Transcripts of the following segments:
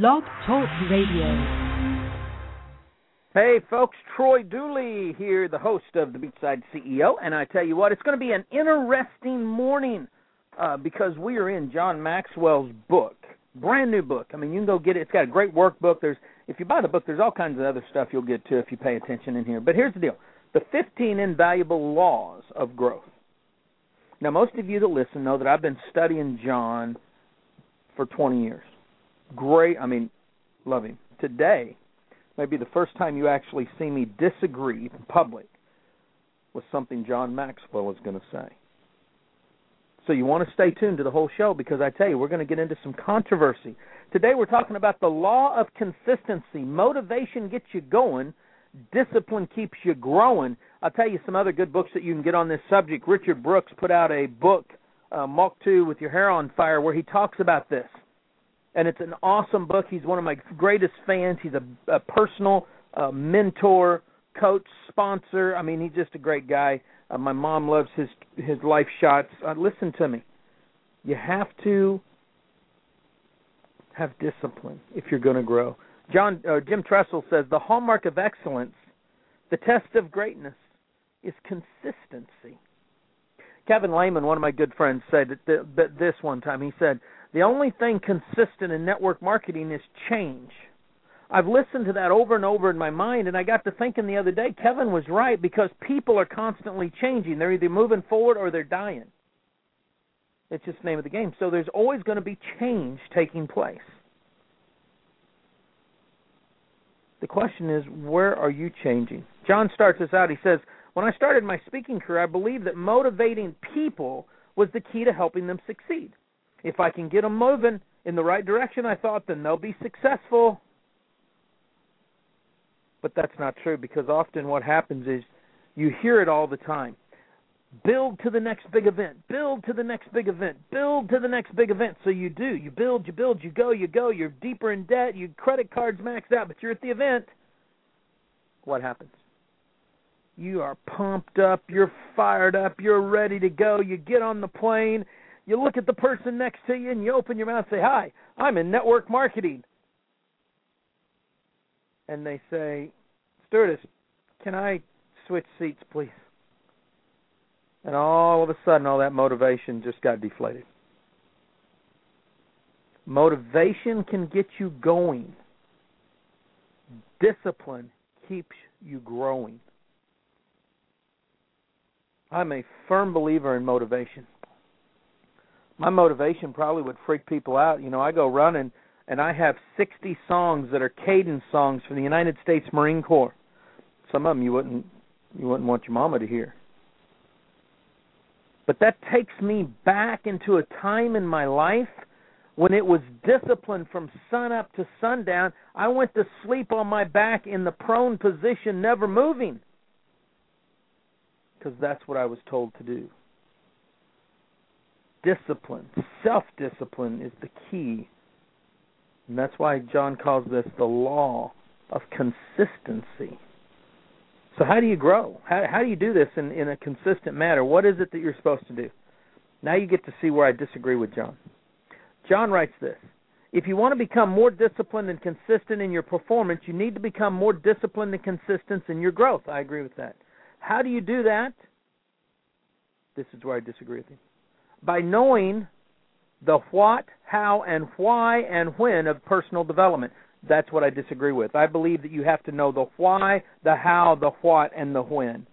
Blog Talk Radio. Hey, folks, Troy Dooly here, the host of the Beachside CEO, and I tell you what, it's going to be an interesting morning uh, because we are in John Maxwell's book, brand new book. I mean, you can go get it. It's got a great workbook. There's, if you buy the book, there's all kinds of other stuff you'll get to if you pay attention in here. But here's the deal: the 15 invaluable laws of growth. Now, most of you that listen know that I've been studying John for 20 years great. I mean, love him. Today may be the first time you actually see me disagree in public with something John Maxwell is going to say. So you want to stay tuned to the whole show because I tell you, we're going to get into some controversy. Today we're talking about the law of consistency. Motivation gets you going, discipline keeps you growing. I'll tell you some other good books that you can get on this subject. Richard Brooks put out a book, uh, Mach 2 with Your Hair on Fire, where he talks about this and it's an awesome book. He's one of my greatest fans. He's a, a personal uh, mentor, coach, sponsor. I mean, he's just a great guy. Uh, my mom loves his his life shots. Uh, listen to me. You have to have discipline if you're going to grow. John uh, Jim Tressel says the hallmark of excellence, the test of greatness, is consistency. Kevin Lehman, one of my good friends, said that this one time. He said, the only thing consistent in network marketing is change. I've listened to that over and over in my mind, and I got to thinking the other day, Kevin was right because people are constantly changing. They're either moving forward or they're dying. It's just the name of the game. So there's always going to be change taking place. The question is, where are you changing? John starts this out. He says, When I started my speaking career, I believed that motivating people was the key to helping them succeed. If I can get them moving in the right direction, I thought, then they'll be successful. But that's not true because often what happens is you hear it all the time. Build to the next big event. Build to the next big event. Build to the next big event. So you do. You build, you build, you go, you go. You're deeper in debt. Your credit card's maxed out, but you're at the event. What happens? You are pumped up. You're fired up. You're ready to go. You get on the plane you look at the person next to you and you open your mouth and say, Hi, I'm in network marketing. And they say, Stewardess, can I switch seats, please? And all of a sudden, all that motivation just got deflated. Motivation can get you going, discipline keeps you growing. I'm a firm believer in motivation my motivation probably would freak people out. You know, I go running and I have 60 songs that are cadence songs from the United States Marine Corps. Some of them you wouldn't you wouldn't want your mama to hear. But that takes me back into a time in my life when it was discipline from sun up to sundown. I went to sleep on my back in the prone position, never moving. Because that's what I was told to do discipline, self discipline is the key. And that's why John calls this the law of consistency. So how do you grow? How how do you do this in, in a consistent manner? What is it that you're supposed to do? Now you get to see where I disagree with John. John writes this If you want to become more disciplined and consistent in your performance, you need to become more disciplined and consistent in your growth. I agree with that. How do you do that? This is where I disagree with him by knowing the what, how, and why and when of personal development. That's what I disagree with. I believe that you have to know the why, the how, the what, and the when.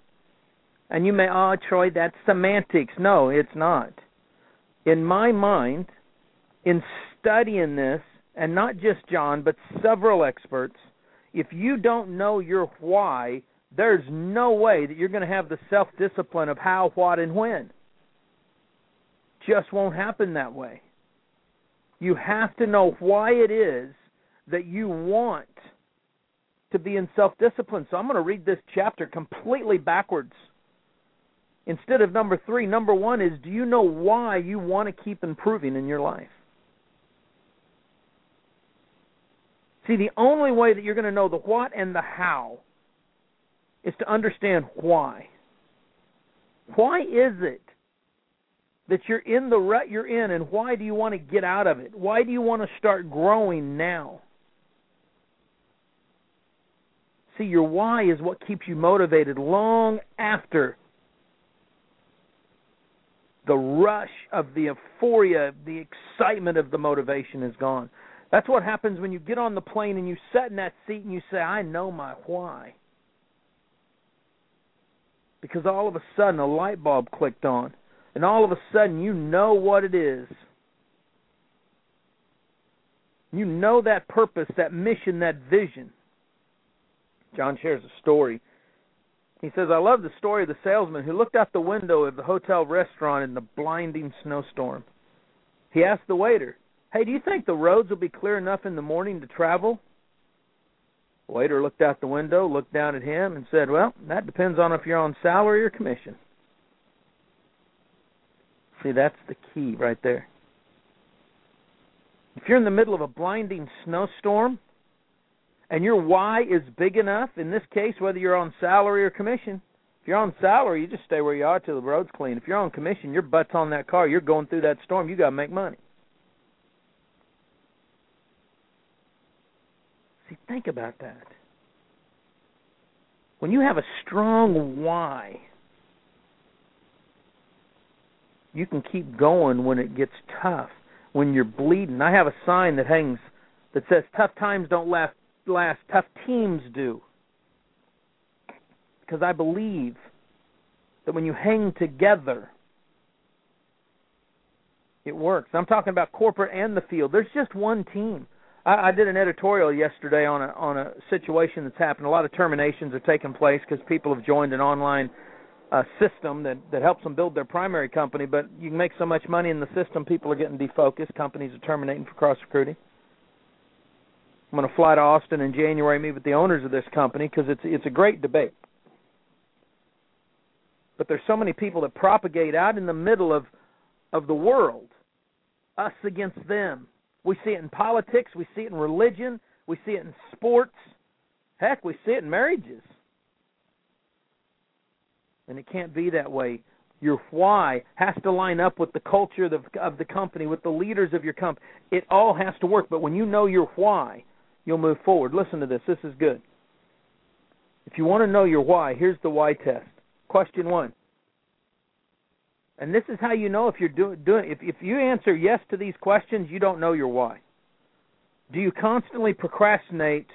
And you may, oh, Troy, that's semantics. No, it's not. In my mind, in studying this, and not just John, but several experts, if you don't know your why, there's no way that you're going to have the self discipline of how, what, and when just won't happen that way. You have to know why it is that you want to be in self discipline. So I'm going to read this chapter completely backwards. Instead of number three, number one is do you know why you want to keep improving in your life? See, the only way that you're going to know the what and the how is to understand why. Why is it that you're in the rut you're in and why do you want to get out of it? Why do you want to start growing now? See, your why is what keeps you motivated long after the rush of the euphoria, the excitement of the motivation is gone. That's what happens when you get on the plane and you sit in that seat and you say, I know my why. Because all of a sudden a light bulb clicked on and all of a sudden you know what it is. You know that purpose, that mission, that vision. John shares a story. He says, I love the story of the salesman who looked out the window of the hotel restaurant in the blinding snowstorm. He asked the waiter, Hey, do you think the roads will be clear enough in the morning to travel? The waiter looked out the window, looked down at him, and said, Well, that depends on if you're on salary or commission. See, that's the key right there. If you're in the middle of a blinding snowstorm, and your why is big enough, in this case, whether you're on salary or commission, if you're on salary, you just stay where you are till the road's clean. If you're on commission, your butt's on that car. You're going through that storm. You got to make money. See, think about that. When you have a strong why, you can keep going when it gets tough, when you're bleeding. I have a sign that hangs that says tough times don't last last, tough teams do. Because I believe that when you hang together, it works. I'm talking about corporate and the field. There's just one team. I, I did an editorial yesterday on a on a situation that's happened. A lot of terminations are taking place because people have joined an online uh, system that that helps them build their primary company. But you can make so much money in the system, people are getting defocused. Companies are terminating for cross recruiting. I'm going to fly to Austin in January, meet with the owners of this company because it's it's a great debate. But there's so many people that propagate out in the middle of of the world, us against them. We see it in politics, we see it in religion, we see it in sports. Heck, we see it in marriages. And it can't be that way. Your why has to line up with the culture of the, of the company, with the leaders of your company. It all has to work. But when you know your why, you'll move forward. Listen to this. This is good. If you want to know your why, here's the why test. Question one. And this is how you know if you're doing doing if if you answer yes to these questions, you don't know your why. Do you constantly procrastinate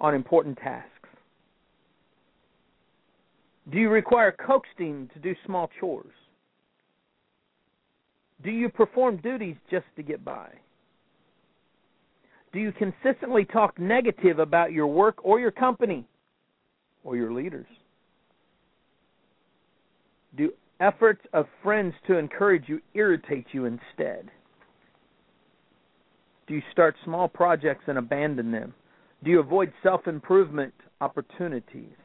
on important tasks? Do you require coaxing to do small chores? Do you perform duties just to get by? Do you consistently talk negative about your work or your company or your leaders? Do efforts of friends to encourage you irritate you instead? Do you start small projects and abandon them? Do you avoid self improvement opportunities?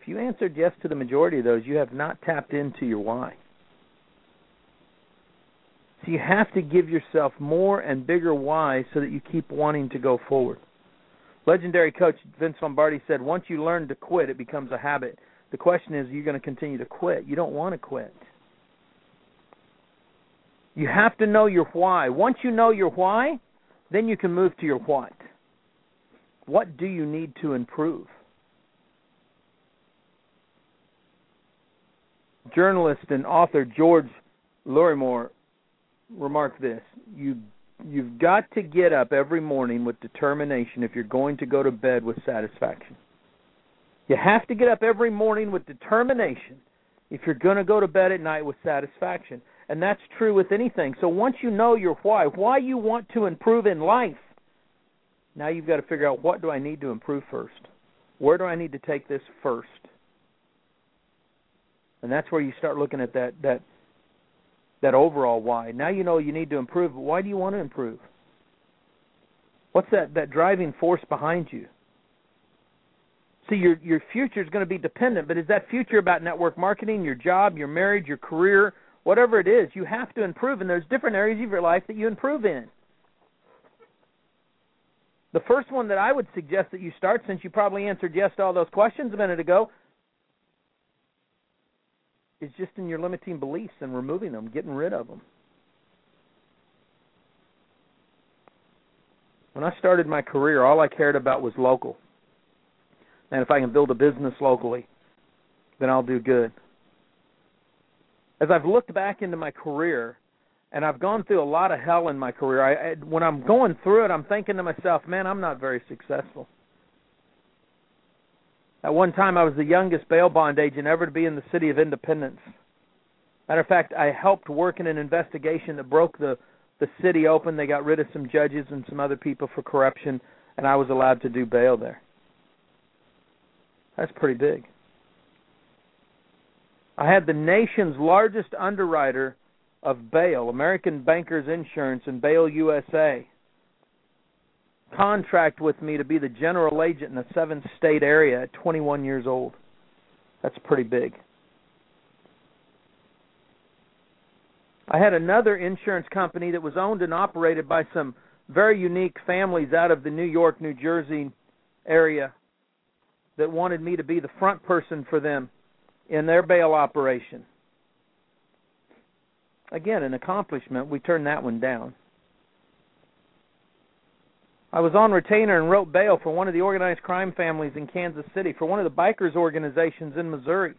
If you answered yes to the majority of those, you have not tapped into your why. So you have to give yourself more and bigger why so that you keep wanting to go forward. Legendary coach Vince Lombardi said, once you learn to quit, it becomes a habit. The question is, you're you going to continue to quit? You don't want to quit. You have to know your why. Once you know your why, then you can move to your what. What do you need to improve? Journalist and author George Lorimer remarked this: you you've got to get up every morning with determination if you're going to go to bed with satisfaction. You have to get up every morning with determination if you're going to go to bed at night with satisfaction. And that's true with anything. So once you know your why, why you want to improve in life, now you've got to figure out what do I need to improve first? Where do I need to take this first? And that's where you start looking at that that that overall why. Now you know you need to improve, but why do you want to improve? What's that that driving force behind you? See, your your future is going to be dependent, but is that future about network marketing, your job, your marriage, your career, whatever it is? You have to improve, and there's different areas of your life that you improve in. The first one that I would suggest that you start, since you probably answered yes to all those questions a minute ago, is just in your limiting beliefs and removing them, getting rid of them. When I started my career, all I cared about was local. And if I can build a business locally, then I'll do good. As I've looked back into my career, and I've gone through a lot of hell in my career, I, I when I'm going through it, I'm thinking to myself, man, I'm not very successful. At one time, I was the youngest bail bond agent ever to be in the city of Independence. Matter of fact, I helped work in an investigation that broke the the city open. They got rid of some judges and some other people for corruption, and I was allowed to do bail there. That's pretty big. I had the nation's largest underwriter of bail, American Bankers Insurance and Bail USA, contract with me to be the general agent in a seven state area at 21 years old. That's pretty big. I had another insurance company that was owned and operated by some very unique families out of the New York, New Jersey area that wanted me to be the front person for them in their bail operation. Again, an accomplishment. We turned that one down. I was on retainer and wrote bail for one of the organized crime families in Kansas City, for one of the bikers organizations in Missouri.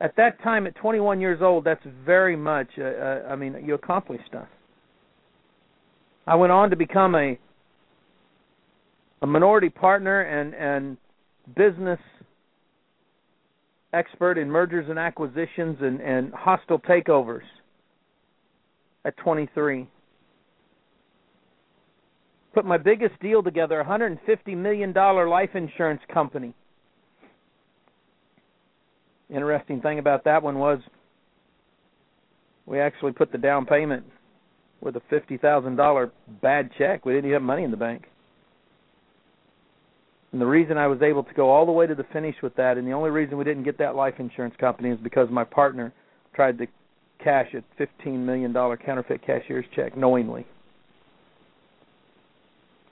At that time, at 21 years old, that's very much, uh, uh, I mean, you accomplish stuff. I went on to become a a minority partner and and business expert in mergers and acquisitions and, and hostile takeovers at 23. Put my biggest deal together, a $150 million life insurance company. Interesting thing about that one was we actually put the down payment with a $50,000 bad check. We didn't even have money in the bank. And the reason I was able to go all the way to the finish with that, and the only reason we didn't get that life insurance company is because my partner tried to cash a fifteen million dollar counterfeit cashier's check knowingly.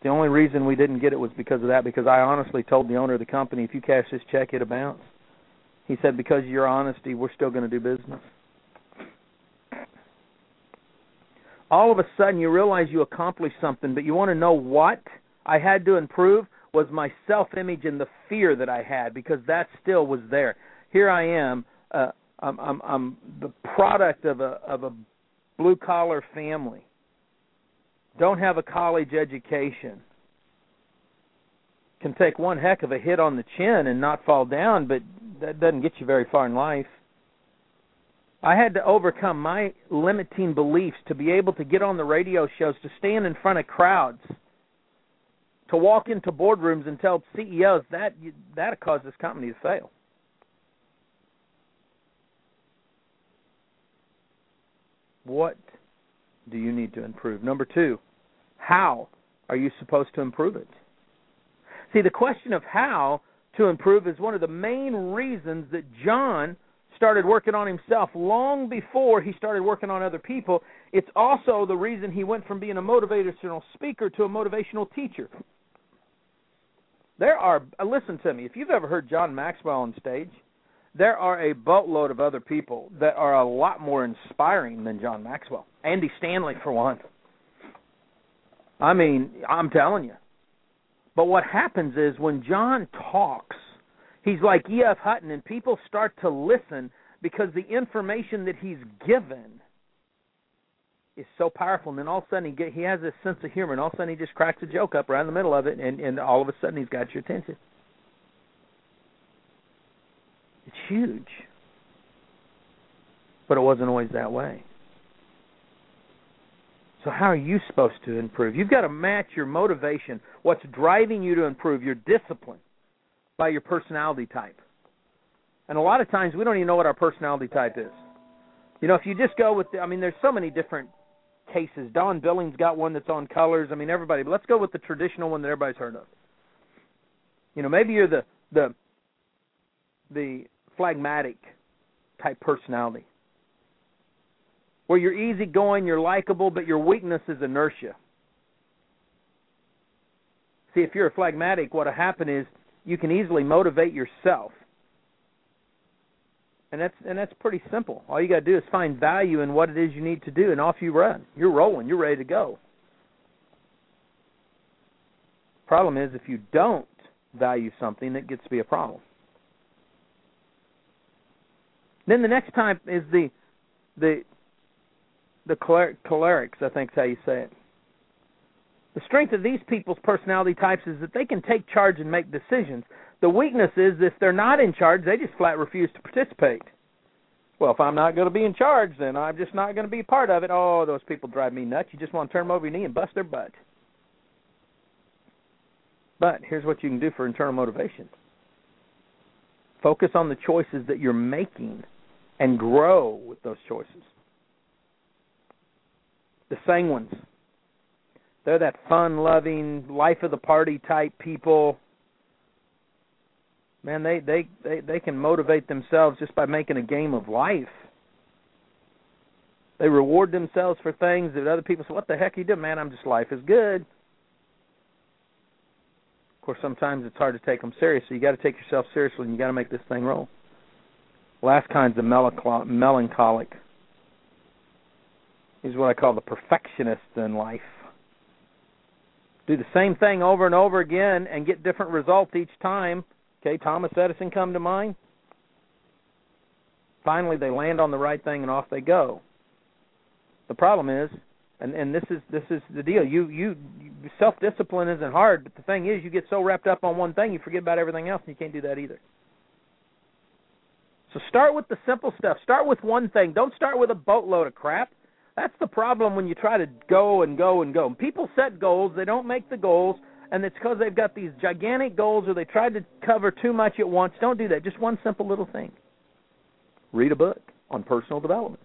The only reason we didn't get it was because of that, because I honestly told the owner of the company, if you cash this check, it'll bounce. He said, because of your honesty, we're still going to do business. All of a sudden, you realize you accomplished something, but you want to know what I had to improve was my self image and the fear that I had because that still was there. Here I am, uh, I'm, I'm, I'm the product of a of a blue collar family. Don't have a college education. Can take one heck of a hit on the chin and not fall down, but that doesn't get you very far in life. I had to overcome my limiting beliefs to be able to get on the radio shows, to stand in front of crowds to walk into boardrooms and tell CEOs that that caused this company to fail. What do you need to improve? Number two, how are you supposed to improve it? See, the question of how to improve is one of the main reasons that John started working on himself long before he started working on other people. It's also the reason he went from being a motivational speaker to a motivational teacher. There are uh, listen to me. If you've ever heard John Maxwell on stage, there are a boatload of other people that are a lot more inspiring than John Maxwell. Andy Stanley, for one. I mean, I'm telling you. But what happens is when John talks, he's like E.F. Hutton, and people start to listen because the information that he's given is so powerful, and then all of a sudden he get he has this sense of humor, and all of a sudden he just cracks a joke up right in the middle of it, and and all of a sudden he's got your attention. It's huge, but it wasn't always that way. So how are you supposed to improve? You've got to match your motivation, what's driving you to improve, your discipline, by your personality type. And a lot of times we don't even know what our personality type is. You know, if you just go with, the, I mean, there's so many different cases. Don Billings got one that's on colors. I mean, everybody. But let's go with the traditional one that everybody's heard of. You know, maybe you're the the the phlegmatic type personality, where you're easygoing, you're likable, but your weakness is inertia. See, if you're a phlegmatic, what'll happen is you can easily motivate yourself and that's and that's pretty simple. All you got to do is find value in what it is you need to do, and off you run. You're rolling. You're ready to go. Problem is, if you don't value something, it gets to be a problem. Then the next type is the the the cholerics, I think is how you say it. The strength of these people's personality types is that they can take charge and make decisions. The weakness is if they're not in charge, they just flat refuse to participate. Well, if I'm not going to be in charge, then I'm just not going to be part of it. Oh, those people drive me nuts. You just want to turn them over your knee and bust their butt. But here's what you can do for internal motivation focus on the choices that you're making and grow with those choices. The sanguines. They're that fun loving, life of the party type people. Man, they, they, they, they can motivate themselves just by making a game of life. They reward themselves for things that other people say, What the heck you doing? Man, I'm just life is good Of course, sometimes it's hard to take them serious, so you got to take yourself seriously and you got to make this thing roll. Last kind's the melancholic. He's what I call the perfectionist in life. Do the same thing over and over again and get different results each time. Okay, Thomas Edison come to mind. Finally, they land on the right thing and off they go. The problem is and and this is this is the deal. You you, you self discipline isn't hard, but the thing is, you get so wrapped up on one thing, you forget about everything else, and you can't do that either. So start with the simple stuff. Start with one thing. Don't start with a boatload of crap. That's the problem when you try to go and go and go. People set goals, they don't make the goals, and it's because they've got these gigantic goals or they tried to cover too much at once. Don't do that. Just one simple little thing. Read a book on personal development.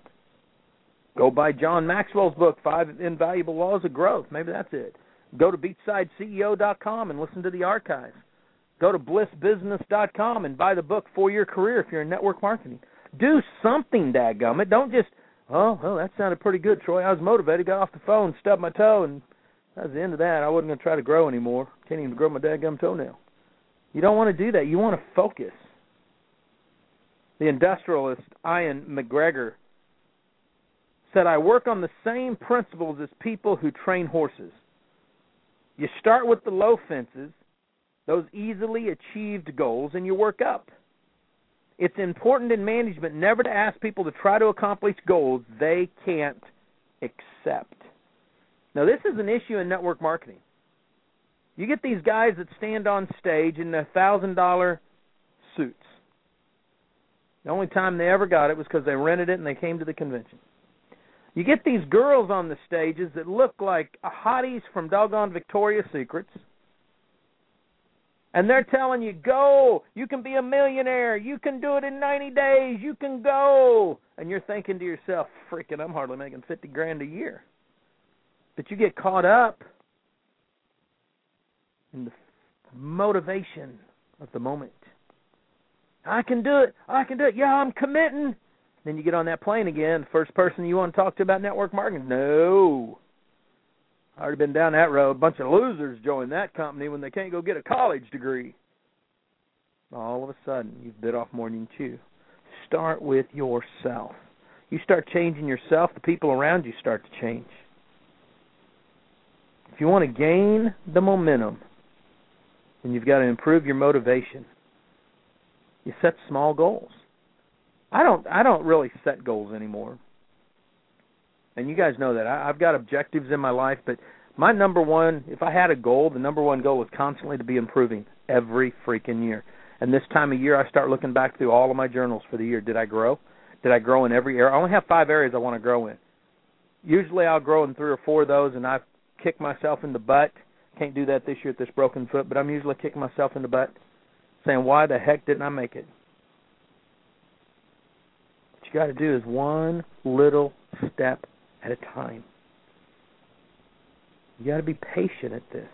Go buy John Maxwell's book, Five Invaluable Laws of Growth. Maybe that's it. Go to beachsideceo.com and listen to the archives. Go to blissbusiness.com and buy the book for your career if you're in network marketing. Do something, dadgummit. Don't just, oh, well, that sounded pretty good, Troy. I was motivated, got off the phone, stubbed my toe, and that was the end of that. I wasn't going to try to grow anymore. Can't even grow my dadgum toenail. You don't want to do that. You want to focus. The industrialist Ian MacGregor said, I work on the same principles as people who train horses. You start with the low fences, those easily achieved goals, and you work up. It's important in management never to ask people to try to accomplish goals they can't accept. Now, this is an issue in network marketing. You get these guys that stand on stage in thousand dollar suits. The only time they ever got it was because they rented it and they came to the convention. You get these girls on the stages that look like hotties from doggone Victoria's Secrets. And they're telling you, go, you can be a millionaire, you can do it in 90 days, you can go. And you're thinking to yourself, freaking, I'm hardly making 50 grand a year. But you get caught up in the motivation of the moment. I can do it. I can do it. Yeah, I'm committing. Then you get on that plane again. First person you want to talk to about network marketing? No. I already been down that road. A bunch of losers join that company when they can't go get a college degree. All of a sudden, you've bit off more than you chew. Start with yourself. You start changing yourself, the people around you start to change. If you want to gain the momentum, then you've got to improve your motivation. You set small goals. I don't I don't really set goals anymore. And you guys know that. I, I've got objectives in my life, but my number one, if I had a goal, the number one goal was constantly to be improving every freaking year. And this time of year, I start looking back through all of my journals for the year. Did I grow? Did I grow in every area? I only have five areas I want to grow in. Usually, I'll grow in three or four of those, and I've kicked myself in the butt. Can't do that this year with this broken foot, but I'm usually kicking myself in the butt, saying, "Why the heck didn't I make it?" What you got to do is one little step at a time. You got to be patient at this.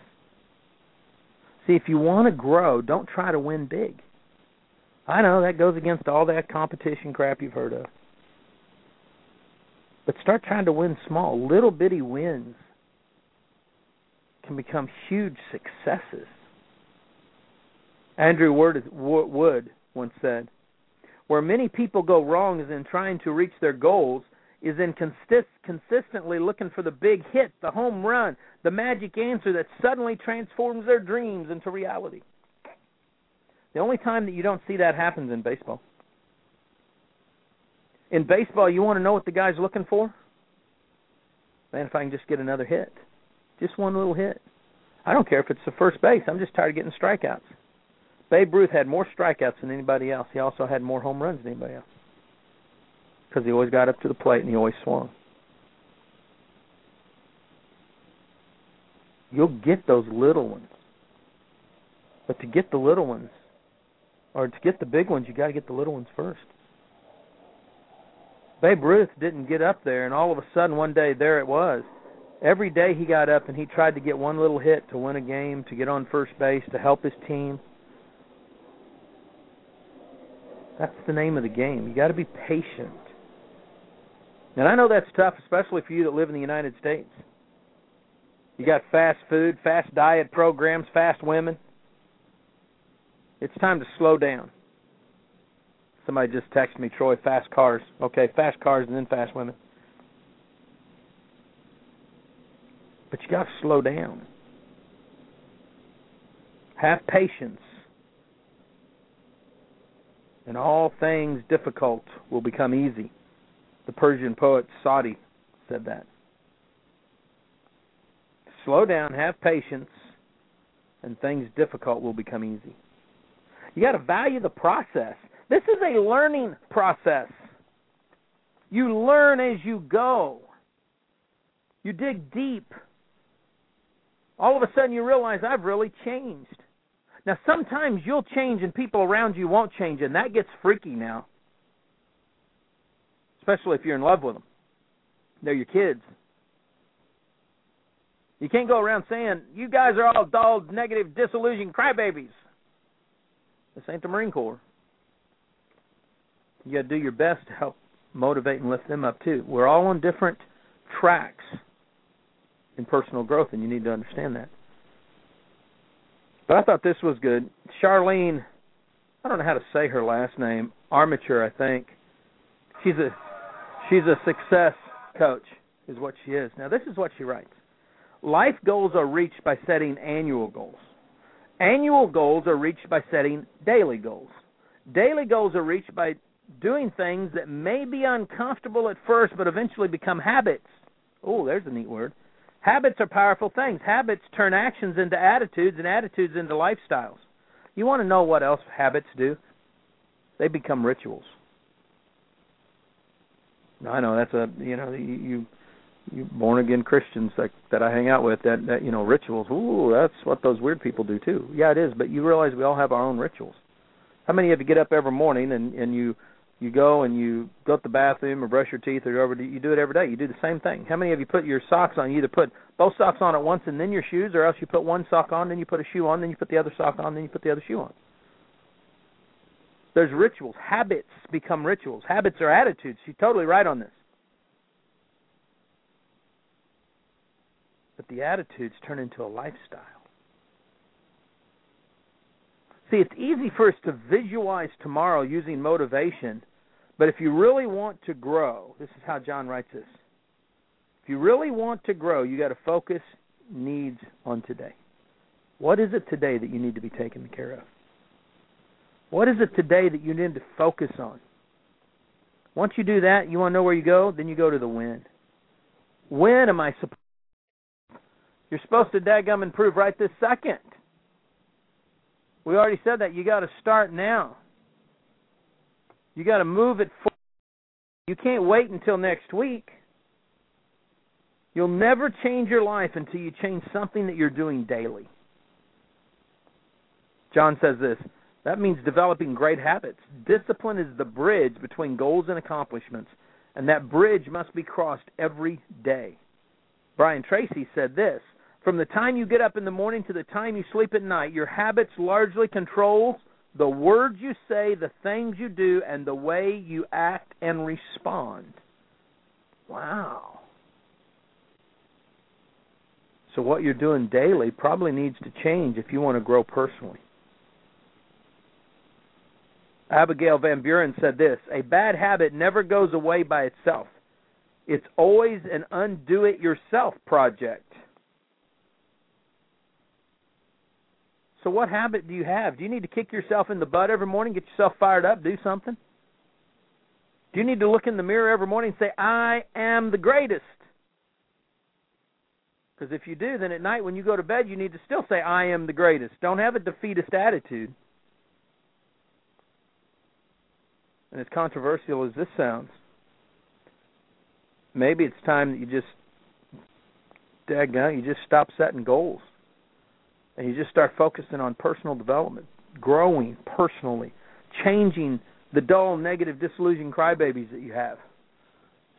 See, if you want to grow, don't try to win big. I know that goes against all that competition crap you've heard of. But start trying to win small. Little bitty wins can become huge successes. Andrew Wood once said, where many people go wrong is in trying to reach their goals is in consist- consistently looking for the big hit, the home run, the magic answer that suddenly transforms their dreams into reality. The only time that you don't see that happens in baseball. In baseball, you want to know what the guy's looking for? Man, if I can just get another hit, just one little hit. I don't care if it's the first base. I'm just tired of getting strikeouts. Babe Ruth had more strikeouts than anybody else. He also had more home runs than anybody else because he always got up to the plate and he always swung. You'll get those little ones. But to get the little ones, or to get the big ones, you got to get the little ones first. Babe Ruth didn't get up there, and all of a sudden one day there it was. Every day he got up and he tried to get one little hit to win a game, to get on first base, to help his team. That's the name of the game. You got to be patient. And I know that's tough, especially for you that live in the United States. You got fast food, fast diet programs, fast women. It's time to slow down. Somebody just texted me, Troy, fast cars. Okay, fast cars and then fast women. But you got to slow down. Have patience. And all things difficult will become easy. The Persian poet Saadi said that. Slow down, have patience, and things difficult will become easy. You got to value the process. This is a learning process. You learn as you go. You dig deep. All of a sudden you realize I've really changed. Now sometimes you'll change and people around you won't change and that gets freaky now. Especially if you're in love with them. They're your kids. You can't go around saying, you guys are all dull, negative, disillusioned crybabies. This ain't the Marine Corps. You got to do your best to help motivate and lift them up too. We're all on different tracks in personal growth, and you need to understand that. But I thought this was good. Charlene, I don't know how to say her last name, Armature, I think. She's a she's a success coach, is what she is. Now this is what she writes. Life goals are reached by setting annual goals. Annual goals are reached by setting daily goals. Daily goals are reached by doing things that may be uncomfortable at first but eventually become habits. Oh, there's a neat word. Habits are powerful things. Habits turn actions into attitudes and attitudes into lifestyles. You want to know what else habits do? They become rituals. I know that's a you know you you born again Christians that that I hang out with that that you know rituals. Ooh, that's what those weird people do too. Yeah, it is. But you realize we all have our own rituals. How many of you get up every morning and and you you go and you go to the bathroom or brush your teeth or whatever you do it every day you do the same thing how many of you put your socks on you either put both socks on at once and then your shoes or else you put one sock on then you put a shoe on then you put the other sock on then you put the other shoe on there's rituals habits become rituals habits are attitudes she's totally right on this but the attitudes turn into a lifestyle See, it's easy for us to visualize tomorrow using motivation but if you really want to grow, this is how John writes this. If you really want to grow, you got to focus needs on today. What is it today that you need to be taken care of? What is it today that you need to focus on? Once you do that, you want to know where you go, then you go to the when. When am I supposed You're supposed to dadgum improve right this second. We already said that. You got to start now. You got to move it forward. You can't wait until next week. You'll never change your life until you change something that you're doing daily. John says this that means developing great habits. Discipline is the bridge between goals and accomplishments, and that bridge must be crossed every day. Brian Tracy said this From the time you get up in the morning to the time you sleep at night, your habits largely control the words you say, the things you do, and the way you act and respond. Wow. So, what you're doing daily probably needs to change if you want to grow personally. Abigail Van Buren said this A bad habit never goes away by itself, It's always an undo it yourself project. So, what habit do you have? Do you need to kick yourself in the butt every morning, get yourself fired up, do something? Do you need to look in the mirror every morning and say, I am the greatest? Because if you do, then at night when you go to bed, you need to still say, I am the greatest. Don't have a defeatist attitude. And as controversial as this sounds, maybe it's time that you just, daggone, you just stop setting goals and you just start focusing on personal development, growing personally, changing the dull, negative, disillusioned crybabies that you have.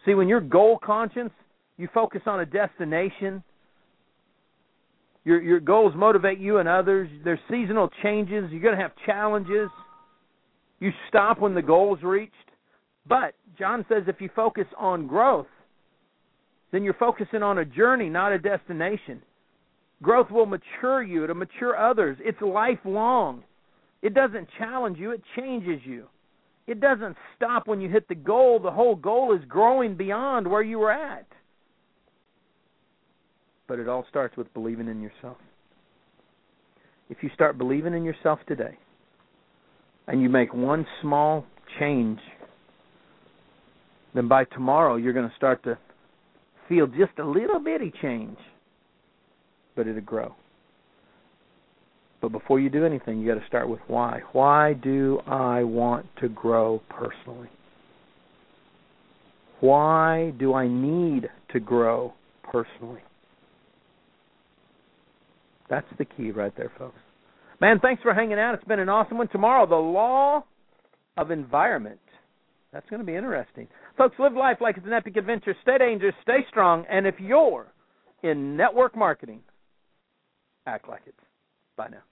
See, when you're goal conscious, you focus on a destination. Your your goals motivate you and others. There's seasonal changes. You're going to have challenges. You stop when the goal is reached. But John says if you focus on growth, then you're focusing on a journey, not a destination. Growth will mature you, it'll mature others. It's lifelong. It doesn't challenge you, it changes you. It doesn't stop when you hit the goal. The whole goal is growing beyond where you were at. But it all starts with believing in yourself. If you start believing in yourself today and you make one small change, then by tomorrow you're going to start to feel just a little bitty change but it'll grow. But before you do anything, you got to start with why. Why do I want to grow personally? Why do I need to grow personally? That's the key right there, folks. Man, thanks for hanging out. It's been an awesome one. Tomorrow, the law of environment. That's going to be interesting. Folks, live life like it's an epic adventure. Stay dangerous, stay strong, and if you're in network marketing, act like it. Bye now.